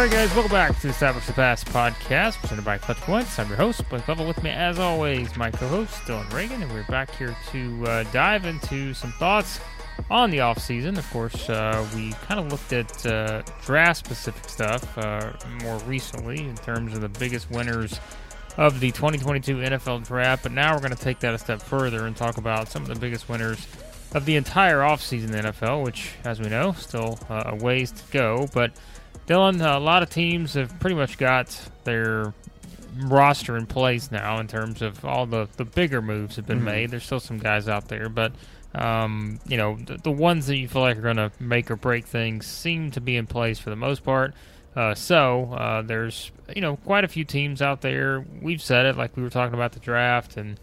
Right, guys, welcome back to the Establish the Pass podcast presented by Clutch Points. I'm your host, Blake Level. With me, as always, my co-host Dylan Reagan, and we're back here to uh, dive into some thoughts on the offseason. Of course, uh, we kind of looked at uh, draft-specific stuff uh, more recently in terms of the biggest winners of the 2022 NFL Draft, but now we're going to take that a step further and talk about some of the biggest winners of the entire offseason in the NFL, which, as we know, still uh, a ways to go, but Dylan, a lot of teams have pretty much got their roster in place now in terms of all the, the bigger moves have been Mm-hmm. made. There's still some guys out there, but um, you know the, the ones that you feel like are going to make or break things seem to be in place for the most part. Uh, so uh, there's you know quite a few teams out there. We've said it like we were talking about the draft, and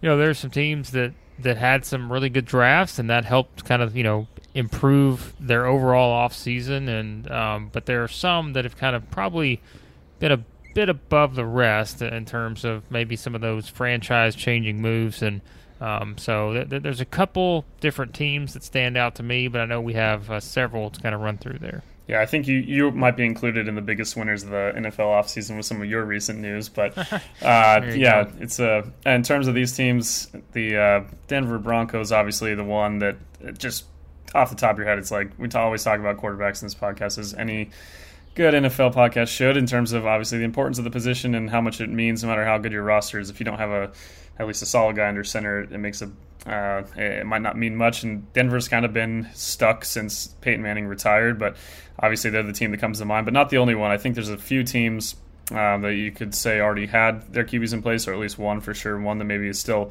you know there's some teams that that had some really good drafts, and that helped kind of you know improve their overall off season. And um, but there are some that have kind of probably been a bit above the rest in terms of maybe some of those franchise changing moves. And um, so th- th- there's a couple different teams that stand out to me, but I know we have uh, several to kind of run through there. Yeah, I think you, you might be included in the biggest winners of the NFL offseason with some of your recent news. But uh, yeah, go. it's uh, in terms of these teams, the uh, Denver Broncos obviously the one that just off the top of your head, it's like we always talk about quarterbacks in this podcast. As any good NFL podcast should, in terms of obviously the importance of the position and how much it means, no matter how good your roster is. If you don't have a at least a solid guy under center, it makes a uh, it might not mean much. And Denver's kind of been stuck since Peyton Manning retired, but obviously they're the team that comes to mind, but not the only one. I think there's a few teams um, that you could say already had their QBs in place, or at least one for sure. One that maybe is still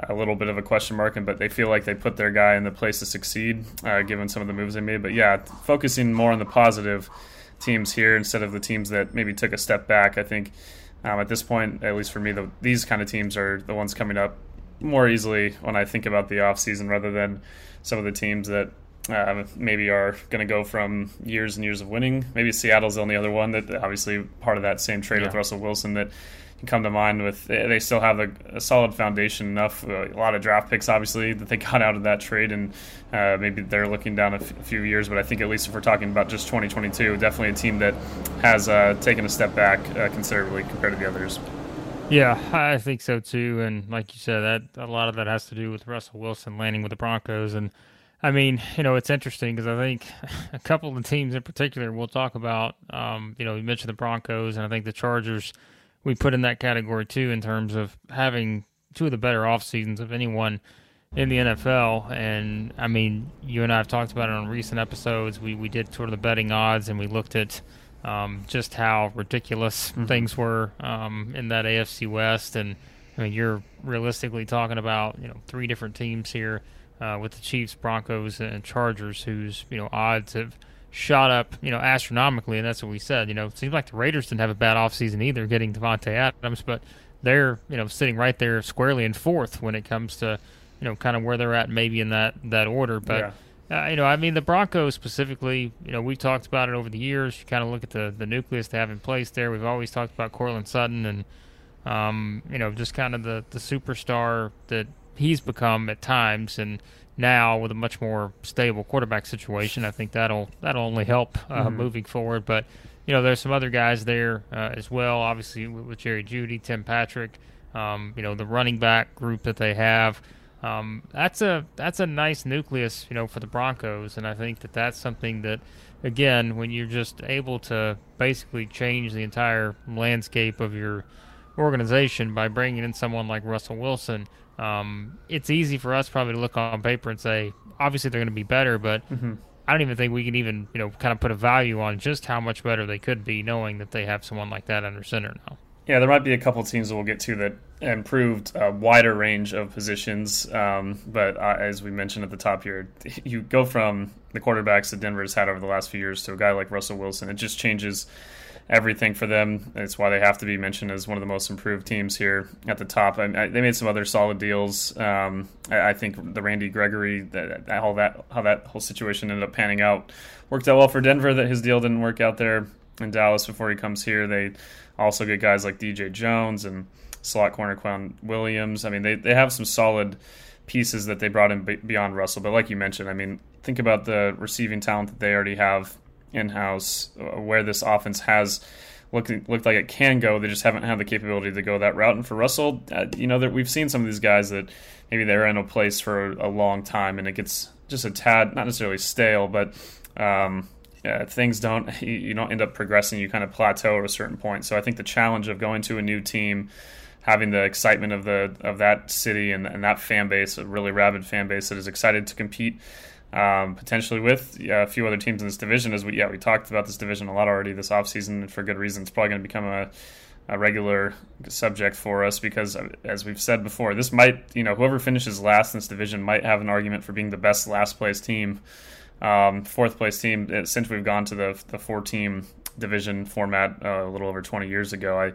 a little bit of a question mark, and but they feel like they put their guy in the place to succeed, uh, given some of the moves they made. But yeah, focusing more on the positive teams here instead of the teams that maybe took a step back. I think um, at this point, at least for me, the, these kind of teams are the ones coming up more easily when I think about the offseason rather than some of the teams that uh, maybe are going to go from years and years of winning. Maybe Seattle's the only other one that obviously part of that same trade with Russell Wilson that come to mind with they still have a, a solid foundation enough uh, a lot of draft picks obviously that they got out of that trade and uh, maybe they're looking down a f- few years but I think at least if we're talking about just 2022 definitely a team that has uh, taken a step back uh, considerably compared to the others Yeah, I think so too. And like you said, that a lot of that has to do with Russell Wilson landing with the Broncos. And I mean, you know, it's interesting because I think a couple of the teams in particular we'll talk about. Um, you know, you mentioned the Broncos, and I think the Chargers we put in that category too in terms of having two of the better off seasons of anyone in the NFL. And I mean, you and I have talked about it on recent episodes. We we did sort of the betting odds, and we looked at um, just how ridiculous things were um, in that AFC West. And I mean, you're realistically talking about you know three different teams here uh, with the Chiefs, Broncos, and Chargers, whose you know odds have shot up you know astronomically, and that's what we said. You know, it seems like the Raiders didn't have a bad offseason either, getting Davante Adams, but they're you know sitting right there squarely in fourth when it comes to you know kind of where they're at maybe in that that order, but. Yeah. Uh, you know, I mean, the Broncos specifically, you know, we've talked about it over the years. You kind of look at the, the nucleus they have in place there. We've always talked about Courtland Sutton and, um, you know, just kind of the, the superstar that he's become at times. And now with a much more stable quarterback situation, I think that'll that'll only help uh, moving forward. But, you know, there's some other guys there uh, as well, obviously with, with Jerry Jeudy, Tim Patrick, um, you know, the running back group that they have. Um, that's a that's a nice nucleus, you know, for the Broncos, and I think that that's something that, again, when you're just able to basically change the entire landscape of your organization by bringing in someone like Russell Wilson, um, it's easy for us probably to look on paper and say, obviously they're going to be better, but I don't even think we can even you know kind of put a value on just how much better they could be, knowing that they have someone like that under center now. Yeah, there might be a couple teams that we'll get to that improved a wider range of positions. Um, but uh, as we mentioned at the top here, you go from the quarterbacks that Denver's had over the last few years to a guy like Russell Wilson. It just changes everything for them. It's why they have to be mentioned as one of the most improved teams here at the top. I, I, they made some other solid deals. Um, I, I, think the Randy Gregory, that, all that how that whole situation ended up panning out, worked out well for Denver. That his deal didn't work out there in Dallas before he comes here. They also get guys like DJ Jones and slot corner K'Waun Williams. I mean, they, they have some solid pieces that they brought in beyond Russell. But like you mentioned, I mean, think about the receiving talent that they already have in house, uh, where this offense has looked looked like it can go. They just haven't had the capability to go that route. And for Russell, uh, you know, that we've seen some of these guys that maybe they're in a place for a long time, and it gets just a tad, not necessarily stale, but um, uh, things don't you don't end up progressing. You kind of plateau at a certain point. So I think the challenge of going to a new team, having the excitement of the of that city and, and that fan base, a really rabid fan base that is excited to compete. Um, potentially with a few other teams in this division, as we yeah we talked about this division a lot already this offseason and for good reason. It's probably going to become a a regular subject for us because, uh, as we've said before, this might, you know, whoever finishes last in this division might have an argument for being the best last place team um, fourth place team uh, since we've gone to the the four team division format uh, a little over 20 years ago. I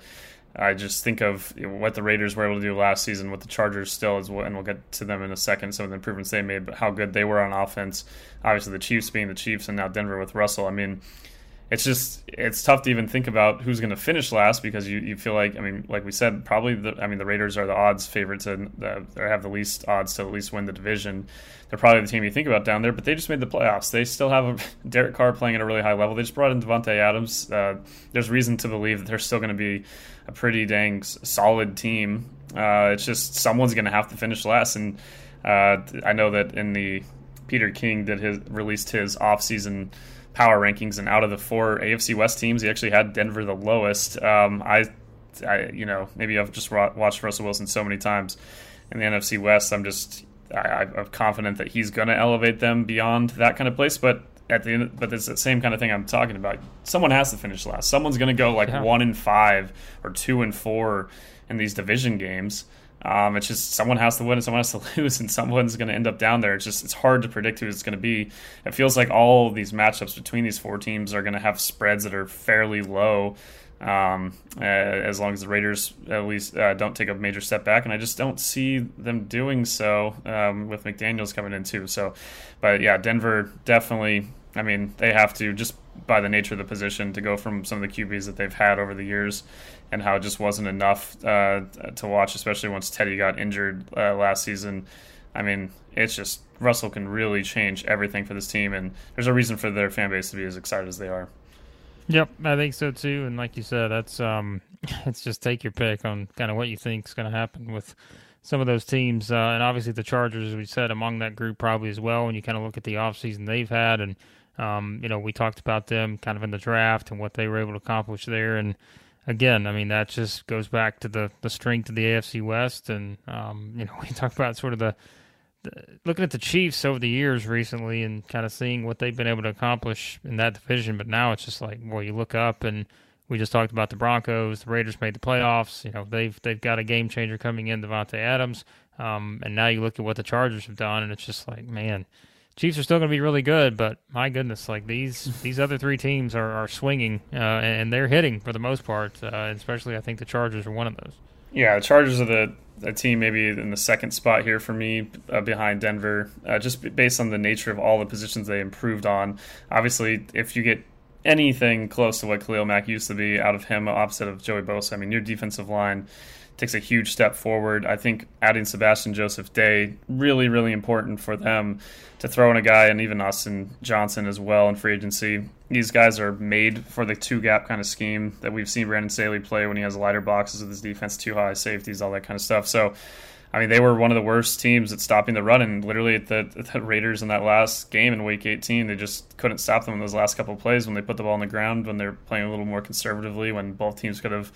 I just think of what the Raiders were able to do last season with the Chargers still is, and we'll get to them in a second. Some of the improvements they made, but how good they were on offense. Obviously, the Chiefs being the Chiefs, and now Denver with Russell. I mean, it's just it's tough to even think about who's going to finish last because you, you feel like I mean like we said probably the I mean the Raiders are the odds favorites and the, they have the least odds to at least win the division. They're probably the team you think about down there, but they just made the playoffs. They still have a, Derek Carr playing at a really high level. They just brought in Davante Adams. Uh, there's reason to believe that they're still going to be a pretty dang solid team. Uh, it's just someone's going to have to finish last, and uh, I know that in the Peter King did his released his offseason – power rankings, and out of the four AFC West teams, he actually had Denver the lowest. Um, I, I, you know, maybe I've just watched Russell Wilson so many times in the NFC West. I'm just, I, am confident that he's going to elevate them beyond that kind of place. But at the end, but it's the same kind of thing I'm talking about. Someone has to finish last. Someone's going to go like yeah. one and five or two and four in these division games. Um, it's just someone has to win and someone has to lose, and someone's going to end up down there. It's just it's hard to predict who it's going to be. It feels like all these matchups between these four teams are going to have spreads that are fairly low, um, uh, as long as the Raiders at least uh, don't take a major step back. And I just don't see them doing so um, with McDaniels coming in too. So, but yeah, Denver definitely. I mean, they have to just by the nature of the position to go from some of the QBs that they've had over the years and how it just wasn't enough uh, to watch, especially once Teddy got injured uh, last season. I mean, it's just Russell can really change everything for this team, and there's a reason for their fan base to be as excited as they are. Yep, I think so too. And like you said, that's um, it's just take your pick on kind of what you think is going to happen with some of those teams, uh, and obviously the Chargers, as we said, among that group probably as well. When you kind of look at the offseason they've had, and um, you know, we talked about them kind of in the draft and what they were able to accomplish there, and again, I mean, that just goes back to the, the strength of the AFC West. And, um, you know, we talk about sort of the, the, looking at the Chiefs over the years recently and kind of seeing what they've been able to accomplish in that division. But now it's just like, well, you look up and we just talked about the Broncos. The Raiders made the playoffs. You know, they've they've got a game changer coming in, Davante Adams. Um, and now you look at what the Chargers have done, and it's just like, man, Chiefs are still going to be really good, but my goodness, like these these other three teams are, are swinging uh, and they're hitting for the most part. Uh, especially, I think the Chargers are one of those. Yeah, the Chargers are the, the team maybe in the second spot here for me uh, behind Denver, uh, just based on the nature of all the positions they improved on. Obviously, if you get anything close to what Khalil Mack used to be out of him, opposite of Joey Bosa, I mean, your defensive line takes a huge step forward. I think adding Sebastian Joseph Day really, really important for them to throw in a guy and even Austin Johnson as well in free agency. These guys are made for the two gap kind of scheme that we've seen Brandon Staley play when he has lighter boxes with his defense, two high safeties, all that kind of stuff. So I mean, they were one of the worst teams at stopping the run, and literally at the, the Raiders in that last game in Week 18, they just couldn't stop them in those last couple plays when they put the ball on the ground, when they're playing a little more conservatively, when both teams could have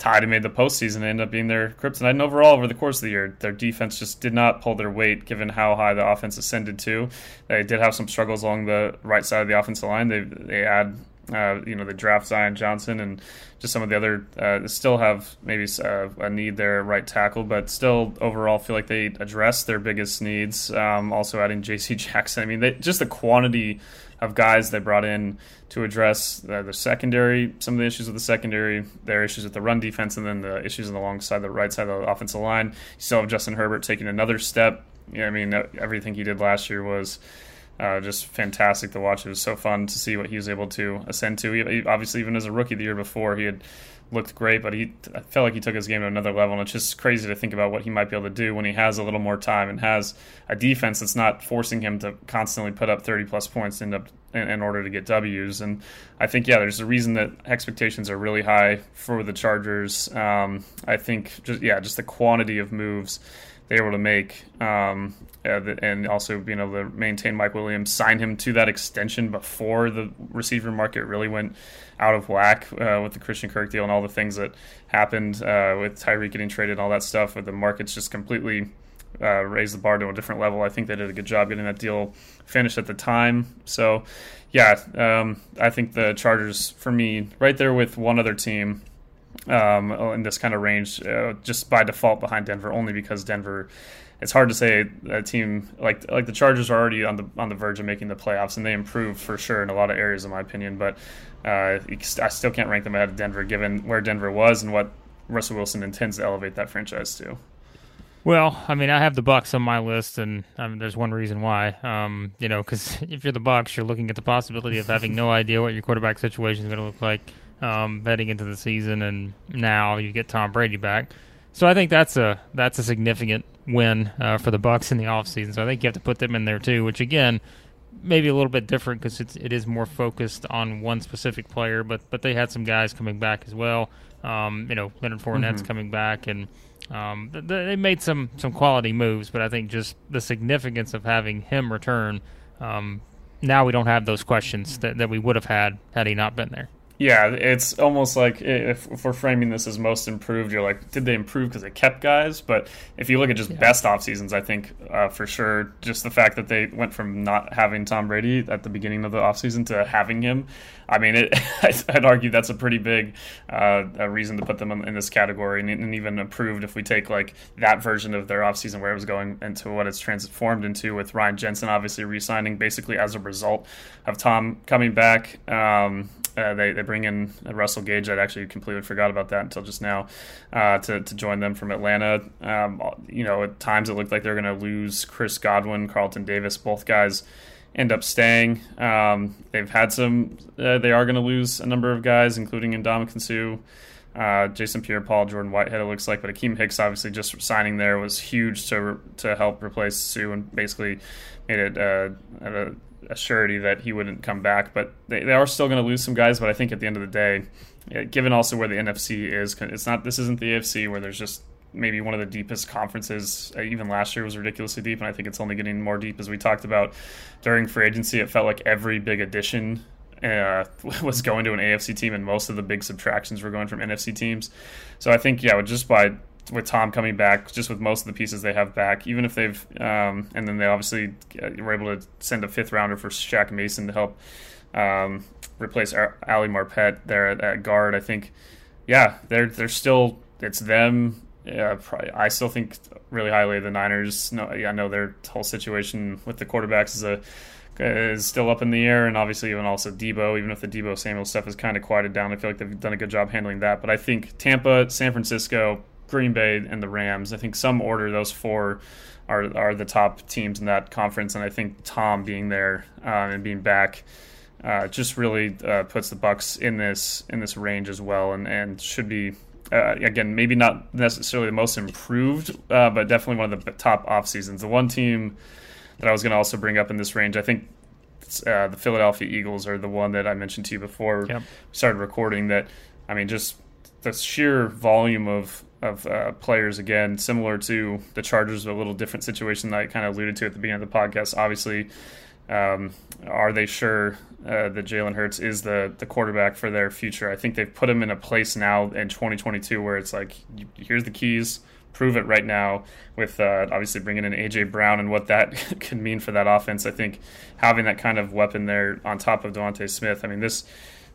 tied and made the postseason and ended up being their kryptonite. And overall, over the course of the year, their defense just did not pull their weight given how high the offense ascended to. They did have some struggles along the right side of the offensive line. They they add uh, you know, they draft Zion Johnson and just some of the other uh, still have maybe uh, a need there right tackle, but still overall feel like they address their biggest needs. Um, also adding J.C. Jackson. I mean, they, just the quantity of guys they brought in to address the, the, secondary, some of the issues with the secondary, their issues with the run defense, and then the issues on the long side, the right side of the offensive line. You still have Justin Herbert taking another step. Yeah, I mean, everything he did last year was uh, just fantastic to watch. It was so fun to see what he was able to ascend to. He, obviously, even as a rookie the year before, he had looked great, but he I felt like he took his game to another level. And it's just crazy to think about what he might be able to do when he has a little more time and has a defense that's not forcing him to constantly put up 30 plus points in, in, in order to get W's. And I think, yeah, there's a reason that expectations are really high for the Chargers. Um, I think, just yeah, just the quantity of moves they were able to make, um, and also being able to maintain Mike Williams, sign him to that extension before the receiver market really went out of whack uh, with the Christian Kirk deal and all the things that happened uh, with Tyreek getting traded and all that stuff. Where the market's just completely uh, raised the bar to a different level. I think they did a good job getting that deal finished at the time. So, yeah, um, I think the Chargers, for me, right there with one other team um, in this kind of range, uh, just by default behind Denver, only because Denver. It's hard to say a team like like the Chargers are already on the on the verge of making the playoffs, and they improved for sure in a lot of areas, in my opinion. But uh, I still can't rank them ahead of Denver, given where Denver was and what Russell Wilson intends to elevate that franchise to. Well, I mean, I have the Bucks on my list, and um, there's one reason why. Um, you know, because if you're the Bucks, you're looking at the possibility of having no idea what your quarterback situation is going to look like um, heading into the season, and now you get Tom Brady back. So I think that's a that's a significant win uh, for the Bucks in the offseason. So I think you have to put them in there too, which again maybe a little bit different because it's more focused on one specific player. But but they had some guys coming back as well. Um, you know, Leonard Fournette's mm-hmm. coming back, and um, they made some some quality moves. But I think just the significance of having him return. Um, now we don't have those questions that, that we would have had had he not been there. Yeah, it's almost like if, if, we're framing this as most improved, you're like, did they improve because they kept guys? But if you look at just yeah. best off seasons, I think uh, for sure, just the fact that they went from not having Tom Brady at the beginning of the offseason to having him, I mean, it, I'd argue that's a pretty big uh, a reason to put them in, in this category, and, and, even improved if we take like that version of their offseason where it was going into what it's transformed into with Ryan Jensen obviously re-signing basically as a result of Tom coming back. Um, uh, they, they bring in Russell Gage. I'd actually completely forgot about that until just now uh, to, to join them from Atlanta. Um, you know, at times it looked like they're going to lose Chris Godwin, Carlton Davis. Both guys end up staying. Um, they've had some, uh, they are going to lose a number of guys, including Suh. Uh, Jason Pierre-Paul, Jordan Whitehead, it looks like, but Akiem Hicks obviously just signing there was huge to to help replace Suh and basically made it uh, a, a surety that he wouldn't come back. But they, they are still going to lose some guys. But I think at the end of the day, given also where the NFC is, it's not this isn't the AFC where there's just maybe one of the deepest conferences. Uh, even last year was ridiculously deep, and I think it's only getting more deep as we talked about during free agency. It felt like every big addition uh, was going to an AFC team, and most of the big subtractions were going from NFC teams. So I think, yeah, just by with Tom coming back, just with most of the pieces they have back, even if they've, um, and then they obviously uh, were able to send a fifth rounder for Shaq Mason to help um, replace Ali Marpet there at, at, guard. I think, yeah, they're they're still it's them. Yeah, I still think really highly of the Niners. No, yeah, I know their whole situation with the quarterbacks is a is still up in the air, and obviously even also Deebo. Even if the Deebo Samuel stuff is kind of quieted down, I feel like they've done a good job handling that. But I think Tampa, San Francisco, Green Bay and the Rams. I think some order those four are are the top teams in that conference, and I think Tom being there uh, and being back uh, just really uh, puts the Bucks in this in this range as well, and and should be. Uh, again, maybe not necessarily the most improved, uh, but definitely one of the top off seasons. The one team that I was going to also bring up in this range, I think uh, the Philadelphia Eagles are the one that I mentioned to you before yep. we started recording. That I mean, just the sheer volume of of uh, players again, similar to the Chargers, a little different situation that I kind of alluded to at the beginning of the podcast. Obviously, um, are they sure uh, that Jalen Hurts is the the quarterback for their future? I think they've put him in a place now in 2022 where it's like, here's the keys, prove it right now. With uh, obviously bringing in AJ Brown and what that could mean for that offense, I think having that kind of weapon there on top of DeVonta Smith. I mean this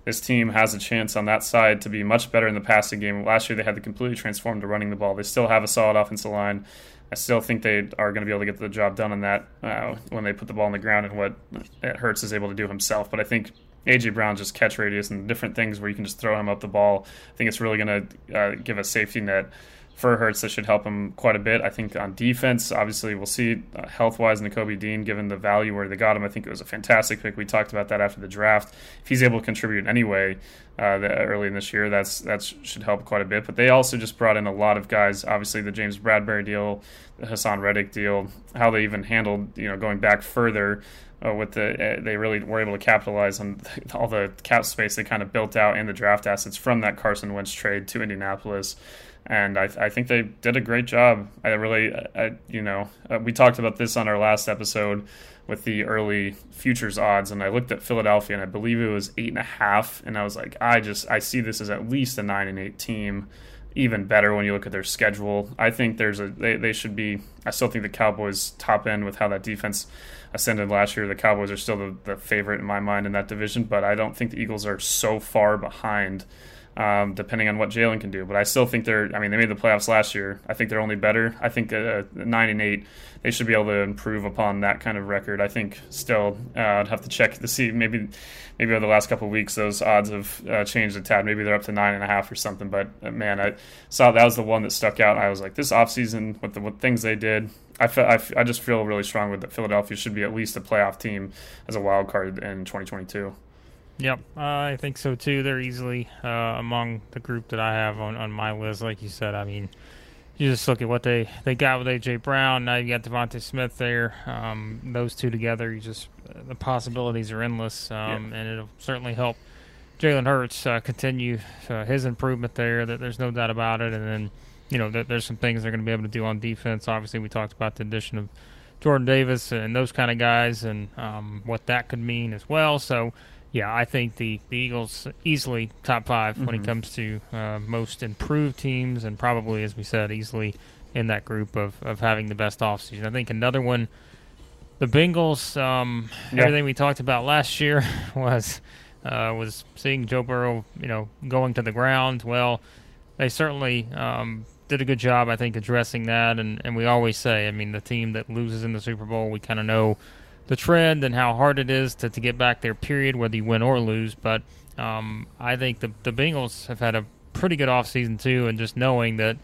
this team has a chance on that side to be much better in the passing game. Last year they had to completely transform to running the ball. They still have a solid offensive line. I still think they are going to be able to get the job done on that uh, when they put the ball on the ground and what Hurts is able to do himself. But I think AJ Brown just catch radius and different things where you can just throw him up the ball. I think it's really going to uh, give a safety net for Hurts that should help him quite a bit. I think on defense, obviously, we'll see uh, health wise Nakobe Dean, given the value where they got him. I think it was a fantastic pick. We talked about that after the draft. If he's able to contribute anyway uh, the, early in this year, that's that should help quite a bit. But they also just brought in a lot of guys. Obviously, the James Bradberry deal, the Haason Reddick deal, how they even handled you know going back further. Uh, with the, uh, they really were able to capitalize on all the cap space they kind of built out in the draft assets from that Carson Wentz trade to Indianapolis and I, I, think they did a great job. I really, I, you know, uh, we talked about this on our last episode with the early futures odds, and I looked at Philadelphia, and I believe it was eight and a half, and I was like, I just, I see this as at least a nine and eight team. Even better when you look at their schedule. I think there's a they, they should be. I still think the Cowboys top end with how that defense ascended last year. The Cowboys are still the, the favorite in my mind in that division, but I don't think the Eagles are so far behind um, depending on what Jalen can do. But I still think they're. I mean, they made the playoffs last year. I think they're only better. I think uh, nine and eight, they should be able to improve upon that kind of record. I think still, uh, I'd have to check to see maybe maybe over the last couple of weeks those odds have uh, changed a tad. Maybe they're up to nine and a half or something. But uh, man, I saw that was the one that stuck out. I was like, this offseason with the with things they did. I, fe- I just feel really strong with that Philadelphia should be at least a playoff team as a wild card in 2022. Yep, uh, I think so too. They're easily uh, among the group that I have on, on my list. Like you said, I mean, you just look at what they, they got with AJ Brown. Now you got DeVonta Smith there. Um, those two together, you just the possibilities are endless, um, and it'll certainly help Jalen Hurts uh, continue uh, his improvement there. That there's no doubt about it. And then you know there's some things they're going to be able to do on defense. Obviously, we talked about the addition of Jordan Davis and those kind of guys, and um, what that could mean as well. So yeah, I think the, the Eagles easily top 5 mm-hmm. when it mm-hmm. comes to uh, most improved teams, and probably, as we said, easily in that group of, of having the best offseason. I think another one, the Bengals. Um, yeah. Everything we talked about last year was uh, was seeing Joe Burrow, you know, going to the ground. Well, they certainly um, did a good job, I think, addressing that. And, and we always say, I mean, the team that loses in the Super Bowl, we kind of know the trend and how hard it is to, to get back there, period, whether you win or lose. But um, I think the, the Bengals have had a pretty good offseason, too, and just knowing that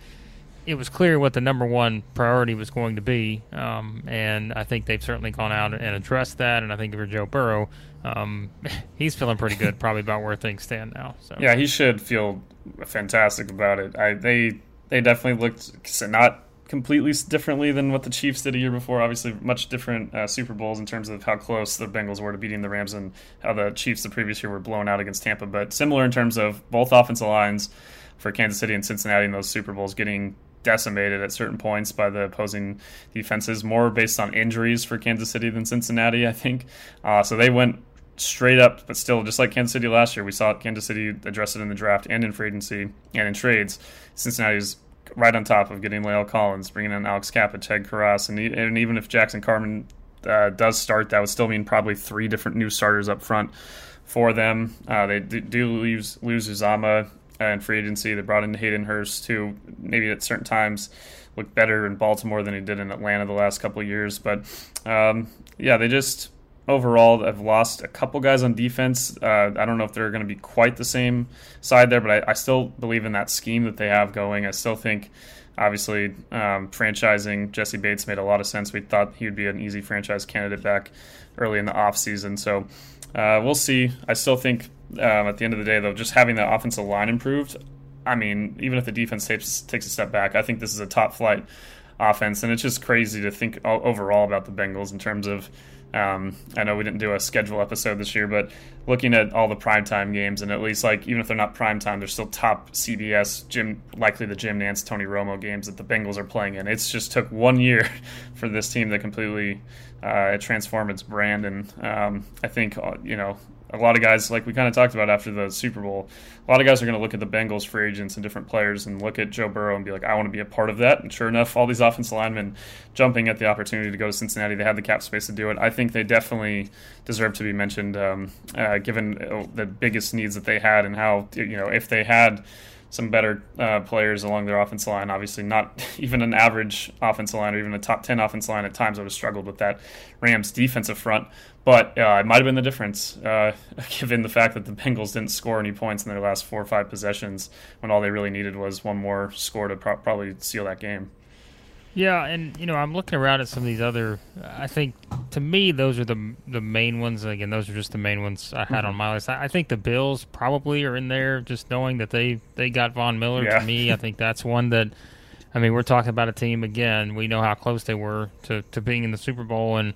it was clear what the number one priority was going to be. Um, and I think they've certainly gone out and addressed that. And I think for Joe Burrow, um, he's feeling pretty good, probably about where things stand now. So yeah, he should feel fantastic about it. I, they they definitely looked not completely differently than what the Chiefs did a year before. Obviously, much different uh, Super Bowls in terms of how close the Bengals were to beating the Rams and how the Chiefs the previous year were blown out against Tampa. But similar in terms of both offensive lines for Kansas City and Cincinnati in those Super Bowls getting decimated at certain points by the opposing defenses, more based on injuries for Kansas City than Cincinnati, I think. Uh, so they went straight up, but still, just like Kansas City last year, we saw Kansas City address it in the draft and in free agency and in trades. Cincinnati's right on top of getting La'el Collins, bringing in Alex Cappa, Ted Karras, and, and even if Jackson Carman uh, does start, that would still mean probably three different new starters up front for them. Uh, they do lose lose Uzomah in free agency. They brought in Hayden Hurst, who maybe at certain times looked better in Baltimore than he did in Atlanta the last couple of years. But um, yeah, they just overall have lost a couple guys on defense. Uh, I don't know if they're going to be quite the same side there, but I, I, still believe in that scheme that they have going. I still think, obviously, um, franchising Jessie Bates made a lot of sense. We thought he would be an easy franchise candidate back early in the offseason. So uh, we'll see. I still think um, at the end of the day, though, just having the offensive line improved, I mean, even if the defense takes, takes a step back, I think this is a top flight offense. And it's just crazy to think overall about the Bengals in terms of Um, I know we didn't do a schedule episode this year, but looking at all the primetime games, and at least like even if they're not primetime, they're still top CBS Jim likely the Jim Nantz, Tony Romo games that the Bengals are playing in. It's just took one year for this team to completely uh, transform its brand, and um, I think uh, you know a lot of guys, like we kind of talked about after the Super Bowl, a lot of guys are going to look at the Bengals free agents and different players and look at Joe Burrow and be like, I want to be a part of that. And sure enough, all these offensive linemen jumping at the opportunity to go to Cincinnati, they had the cap space to do it. I think they definitely deserve to be mentioned, um, uh, given uh, the biggest needs that they had and how, you know, if they had some better uh, players along their offensive line. Obviously, not even an average offensive line or even a top 10 offensive line at times would have struggled with that Rams defensive front. But uh, it might have been the difference, uh, given the fact that the Bengals didn't score any points in their last four or five possessions when all they really needed was one more score to pro- probably seal that game. Yeah, and you know, I'm looking around at some of these other. I think to me, those are the the main ones. Again, those are just the main ones I had mm-hmm. on my list. I, I, think the Bills probably are in there, just knowing that they they got Von Miller. Yeah. To me, I think that's one that. I mean, we're talking about a team again. We know how close they were to to being in the Super Bowl, and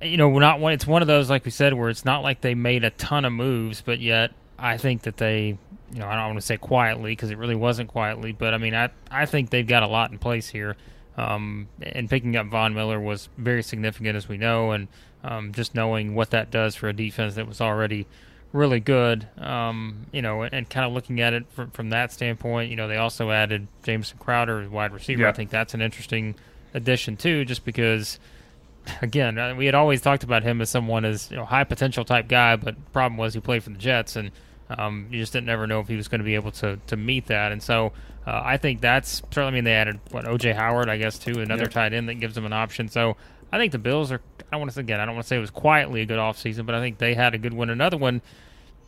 you know, we're not one. It's one of those, like we said, where it's not like they made a ton of moves, but yet I think that they, you know, I don't want to say quietly because it really wasn't quietly, but I mean, I I think they've got a lot in place here. Um, and picking up Von Miller was very significant, as we know, and um, just knowing what that does for a defense that was already really good, um, you know, and, and, kind of looking at it from, from that standpoint, you know, they also added Jamison Crowder, wide receiver. Yeah. I think that's an interesting addition too, just because again, uh, we had always talked about him as someone as you know high potential type guy, but problem was he played for the Jets, and um, you just didn't never know if he was going to be able to to meet that. And so uh, I think that's certainly. I mean, they added what OJ Howard, I guess, too, another yep. tight end that gives them an option. So I think the Bills are. I want to say again. I don't want to say it was quietly a good offseason, but I think they had a good one. Another one.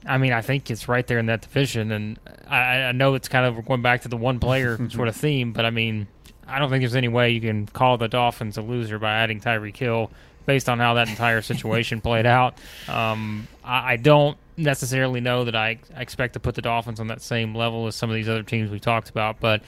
I mean, I think it's right there in that division, and I, I know it's kind of going back to the one player sort of theme, but I mean, I don't think there's any way you can call the Dolphins a loser by adding Tyreek Hill based on how that entire situation played out. Um, I, I, don't necessarily know that I, expect to put the Dolphins on that same level as some of these other teams we talked about, but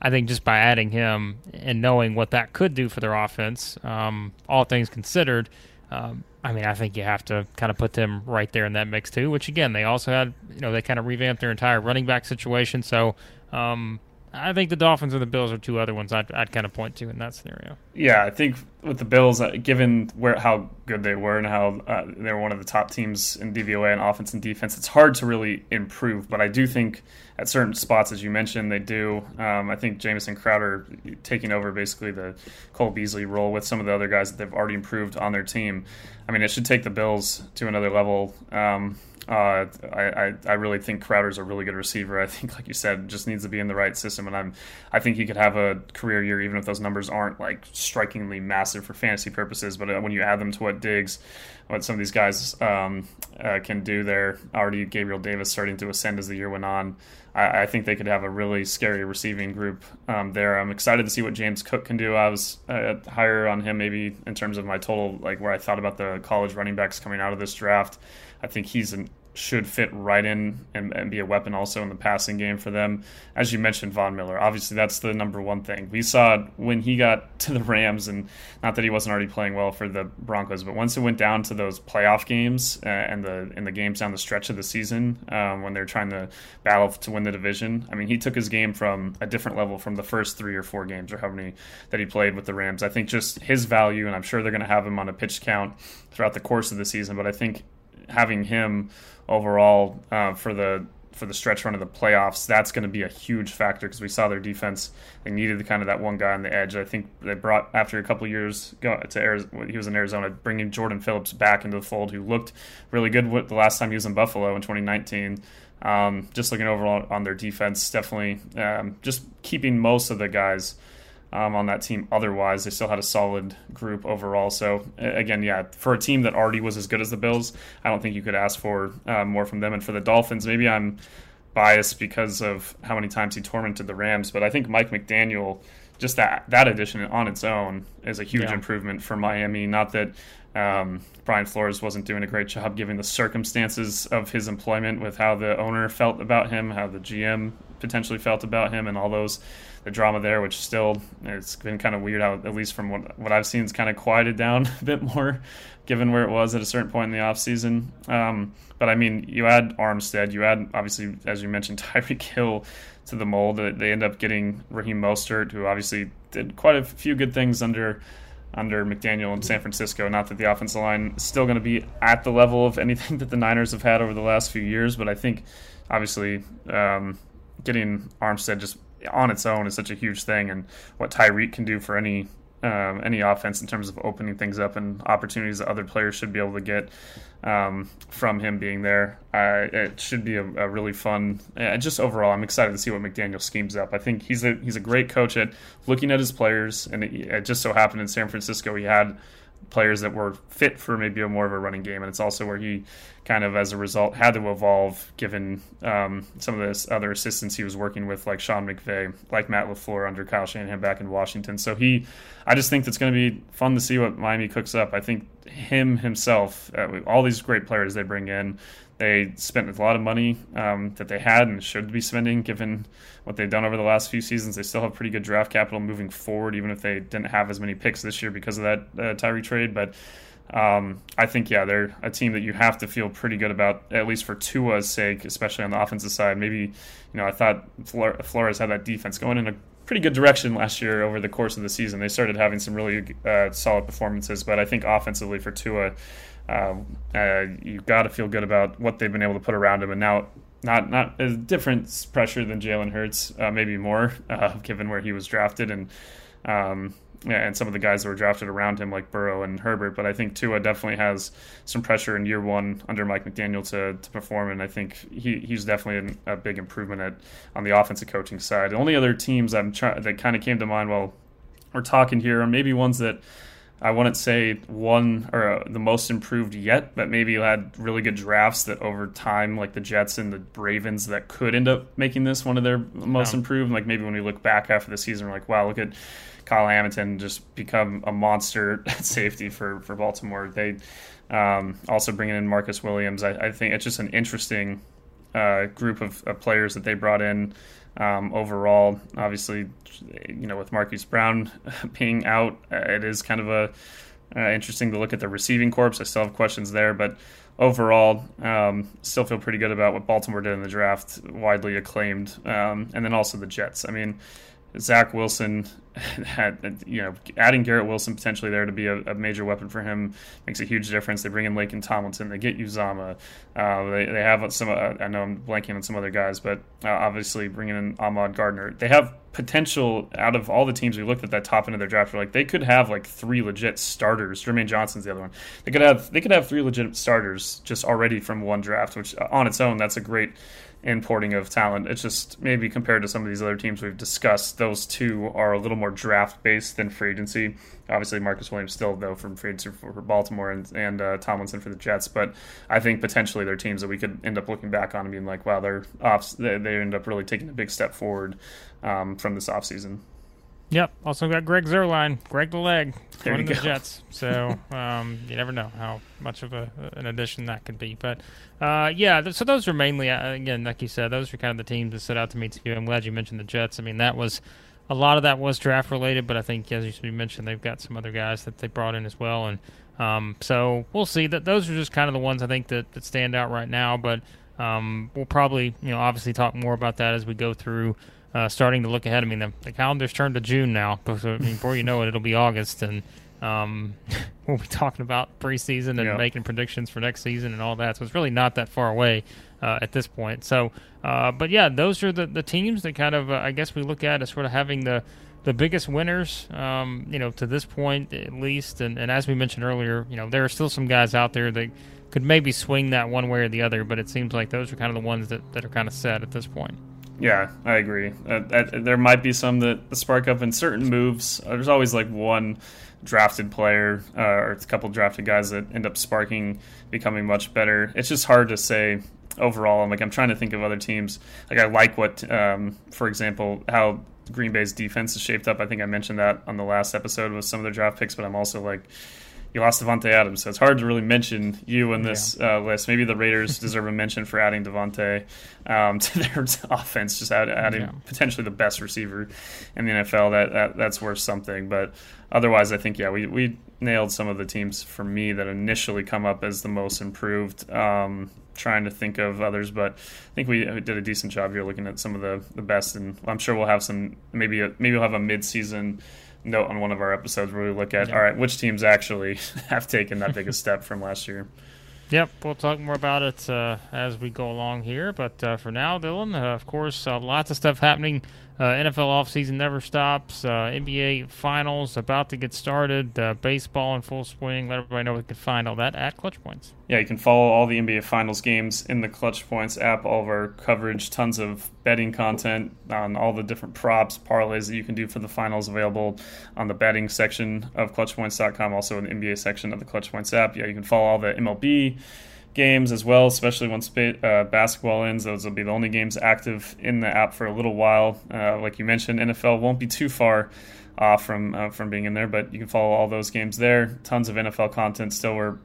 I think just by adding him and knowing what that could do for their offense, um, all things considered, um, I mean, I think you have to kind of put them right there in that mix too. Which again, they also had, you know, they kind of revamped their entire running back situation. So um, I think the Dolphins and the Bills are two other ones I'd, I'd kind of point to in that scenario. Yeah, I think with the Bills, uh, given where how good they were and how uh, they were one of the top teams in DVOA and offense and defense, it's hard to really improve. But I do think at certain spots, as you mentioned, they do. Um, I think Jamison Crowder taking over basically the Cole Beasley role with some of the other guys that they've already improved on their team. I mean, it should take the Bills to another level. Um, uh, I, I really think Crowder's a really good receiver. I think, like you said, just needs to be in the right system, and I'm I think he could have a career year even if those numbers aren't like strikingly massive for fantasy purposes. But uh, when you add them to what Diggs, what some of these guys um, uh, can do there, already Gabriel Davis starting to ascend as the year went on. I, I think they could have a really scary receiving group um, there. I'm excited to see what James Cook can do. I was uh, higher on him maybe in terms of my total, like where I thought about the college running backs coming out of this draft. I think he's an should fit right in and, and, be a weapon also in the passing game for them. As you mentioned, Von Miller, obviously that's the number one thing. We saw when he got to the Rams, and not that he wasn't already playing well for the Broncos, but once it went down to those playoff games uh, and the in the games down the stretch of the season um, when they're trying to battle to win the division, I mean, he took his game from a different level from the first three or four games or how many that he played with the Rams. I think just his value, and I'm sure they're going to have him on a pitch count throughout the course of the season, but I think having him overall uh, for the for the stretch run of the playoffs, that's going to be a huge factor because we saw their defense. They needed kind of that one guy on the edge. I think they brought after a couple years to Arizona, he was in Arizona, bringing Jordan Phillips back into the fold, who looked really good the last time he was in Buffalo in 2019. Um, just looking overall on their defense, definitely um, just keeping most of the guys um, on that team. Otherwise, they still had a solid group overall. So again, yeah, for a team that already was as good as the Bills, I don't think you could ask for uh, more from them. And for the Dolphins, maybe I'm biased because of how many times he tormented the Rams, but I think Mike McDaniel, just that that addition on its own is a huge yeah. improvement for Miami. Not that um, Brian Flores wasn't doing a great job given the circumstances of his employment with how the owner felt about him, how the GM potentially felt about him and all those the drama there, which still it's been kind of weird how at least from what what I've seen, it's kind of quieted down a bit more, given where it was at a certain point in the offseason. Um, but I mean, you add Armstead, you add obviously as you mentioned Tyreek Hill to the mold. They end up getting Raheem Mostert, who obviously did quite a few good things under under McDaniel in San Francisco. Not that the offensive line is still going to be at the level of anything that the Niners have had over the last few years, but I think obviously um, getting Armstead just on its own is such a huge thing, and what Tyreek can do for any um, any offense in terms of opening things up and opportunities that other players should be able to get um, from him being there. Uh, it should be a, a really fun. Uh, just overall, I'm excited to see what McDaniel schemes up. I think he's a he's a great coach at looking at his players, and it, it just so happened in San Francisco he had players that were fit for maybe a more of a running game, and it's also where he kind of as a result had to evolve given um, some of the other assistants he was working with, like Sean McVay, like Matt LaFleur under Kyle Shanahan back in Washington. So he, I just think it's going to be fun to see what Miami cooks up. I think him himself, uh, all these great players they bring in, they spent a lot of money um, that they had and should be spending given what they've done over the last few seasons. They still have pretty good draft capital moving forward, even if they didn't have as many picks this year because of that uh, Tyree trade. But um, I think, yeah, they're a team that you have to feel pretty good about, at least for Tua's sake, especially on the offensive side. Maybe, you know, I thought Flores had that defense going in a pretty good direction last year over the course of the season. They started having some really uh, solid performances, but I think offensively for Tua, uh, uh, you've got to feel good about what they've been able to put around him. And now, not not a different pressure than Jalen Hurts, uh, maybe more, uh, given where he was drafted and. Um, and some of the guys that were drafted around him, like Burrow and Herbert. But I think Tua definitely has some pressure in year one under Mike McDaniel to, to perform, and I think he, he's definitely a big improvement at on the offensive coaching side. The only other teams I'm try, that kind of came to mind while we're talking here are maybe ones that I wouldn't say one or uh, the most improved yet, but maybe you had really good drafts that over time, like the Jets and the Ravens, that could end up making this one of their most yeah. improved. Like maybe when we look back after the season, we're like, wow, look at Kyle Hamilton just become a monster at safety for for Baltimore. They um, also bringing in Marcus Williams. I, I, think it's just an interesting uh, group of, of, players that they brought in. Um, overall, obviously, you know, with Marquise Brown being out, uh, it is kind of a uh, interesting to look at the receiving corps. I still have questions there, but overall, um, still feel pretty good about what Baltimore did in the draft, widely acclaimed, um, and then also the Jets. I mean, Zach Wilson had, you know, adding Garrett Wilson potentially there to be a, a, major weapon for him makes a huge difference. They bring in Laken Tomlinson, they get Uzomah. uh, they, they have some, uh, I know I'm blanking on some other guys, but uh, obviously bringing in Ahmad Gardner. They have potential out of all the teams we looked at that top end of their draft. Like they could have like three legit starters. Jermaine Johnson's the other one. They could have they could have three legit starters just already from one draft, which uh, on its own that's a great importing of talent. It's just maybe compared to some of these other teams we've discussed, those two are a little more draft based than free agency. Obviously, Marcus Williams still though from free agency for Baltimore and, and uh, Tomlinson for the Jets, but I think potentially they're teams that we could end up looking back on and being like, wow, they're off. They, they end up really taking a big step forward um, from this offseason. Yep. Also got Greg Zuerlein, Greg the Leg, one of the Jets. So um, you never know how much of a, an addition that could be. But uh, yeah, so those are mainly uh, again, like you said, those are kind of the teams that stood out to me too. I'm glad you mentioned the Jets. I mean, that was a lot of that was draft related, but I think as you mentioned, they've got some other guys that they brought in as well, and um, so we'll see. That those are just kind of the ones I think that, that stand out right now. But um, we'll probably, you know, obviously talk more about that as we go through uh, starting to look ahead. I mean, the, the calendar's turned to June now. So, I mean, before you know it, it'll be August, and um, we'll be talking about preseason and making predictions for next season and all that. So it's really not that far away uh, at this point. So, uh, but yeah, those are the, the teams that kind of uh, I guess we look at as sort of having the the biggest winners, um, you know, to this point at least. And, and as we mentioned earlier, you know, there are still some guys out there that could maybe swing that one way or the other, but it seems like those are kind of the ones that, that are kind of set at this point. Yeah, I agree. Uh, uh, there might be some that spark up in certain moves. Uh, there's always like one drafted player uh, or a couple drafted guys that end up sparking, becoming much better. It's just hard to say overall. I'm like I'm trying to think of other teams. Like I like what, um, for example, how Green Bay's defense is shaped up. I think I mentioned that on the last episode with some of their draft picks, but I'm also like you lost Davante Adams, so it's hard to really mention you in this yeah. uh, list. Maybe the Raiders deserve a mention for adding Davante um, to their offense, just add, adding yeah. potentially the best receiver in the NFL. That, that that's worth something. But otherwise, I think yeah, we we nailed some of the teams for me that initially come up as the most improved. Um, trying to think of others, but I think we did a decent job here looking at some of the, the best, and I'm sure we'll have some maybe a, maybe we'll have a mid season note on one of our episodes where we look at yeah. all right, which teams actually have taken that biggest step from last year. Yep, we'll talk more about it uh, as we go along here. But uh, for now, Dylan, uh, of course, uh, lots of stuff happening uh, NFL offseason never stops. Uh, NBA finals about to get started. Uh, baseball in full swing. Let everybody know we can find all that at Clutch Points. Yeah, you can follow all the NBA finals games in the Clutch Points app. All of our coverage, tons of betting content on all the different props, parlays that you can do for the finals available on the betting section of ClutchPoints.com. Also in the NBA section of the Clutch Points app. Yeah, you can follow all the MLB games as well, especially once uh, basketball ends. Those will be the only games active in the app for a little while. Uh, like you mentioned, NFL won't be too far off from uh, from being in there, but you can follow all those games there. Tons of NFL content. Still, we're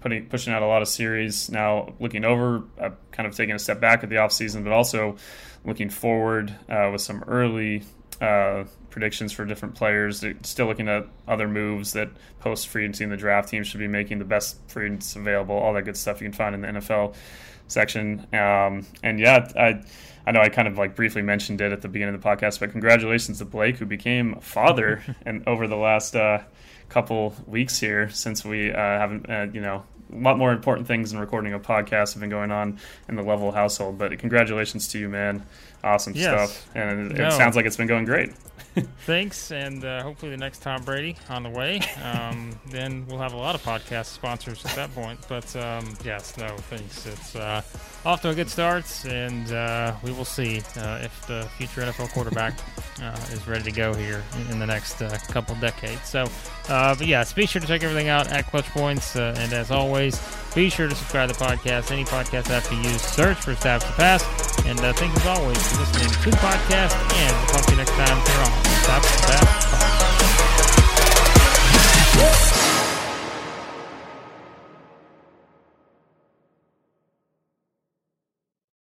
putting pushing out a lot of series now. Looking over, uh, kind of taking a step back at the off season, but also looking forward uh, with some early uh, predictions for different players. Still looking at other moves that post free agency in the draft teams should be making the best free agents available. All that good stuff you can find in the NFL section. Um, and yeah, I. I know I kind of like briefly mentioned it at the beginning of the podcast, but congratulations to Blake, who became a father, and over the last uh, couple weeks here, since we uh, haven't, uh, you know, a lot more important things than recording a podcast have been going on in the Level household. But congratulations to you, man! Awesome yes. stuff, and it, no. it sounds like it's been going great. thanks, and uh, hopefully the next Tom Brady on the way. Um, then we'll have a lot of podcast sponsors at that point. But um, yes, no, thanks. It's uh, off to a good start, and uh, we will see uh, if the future NFL quarterback uh, is ready to go here in, in the next uh, couple decades. So, but yes, be sure to check everything out at Clutch Points, and as always, be sure to subscribe to the podcast. Any podcast app you use, search for Stabs to Pass. And thanks as always for listening to the podcast, and we'll talk to you next time stop, stop.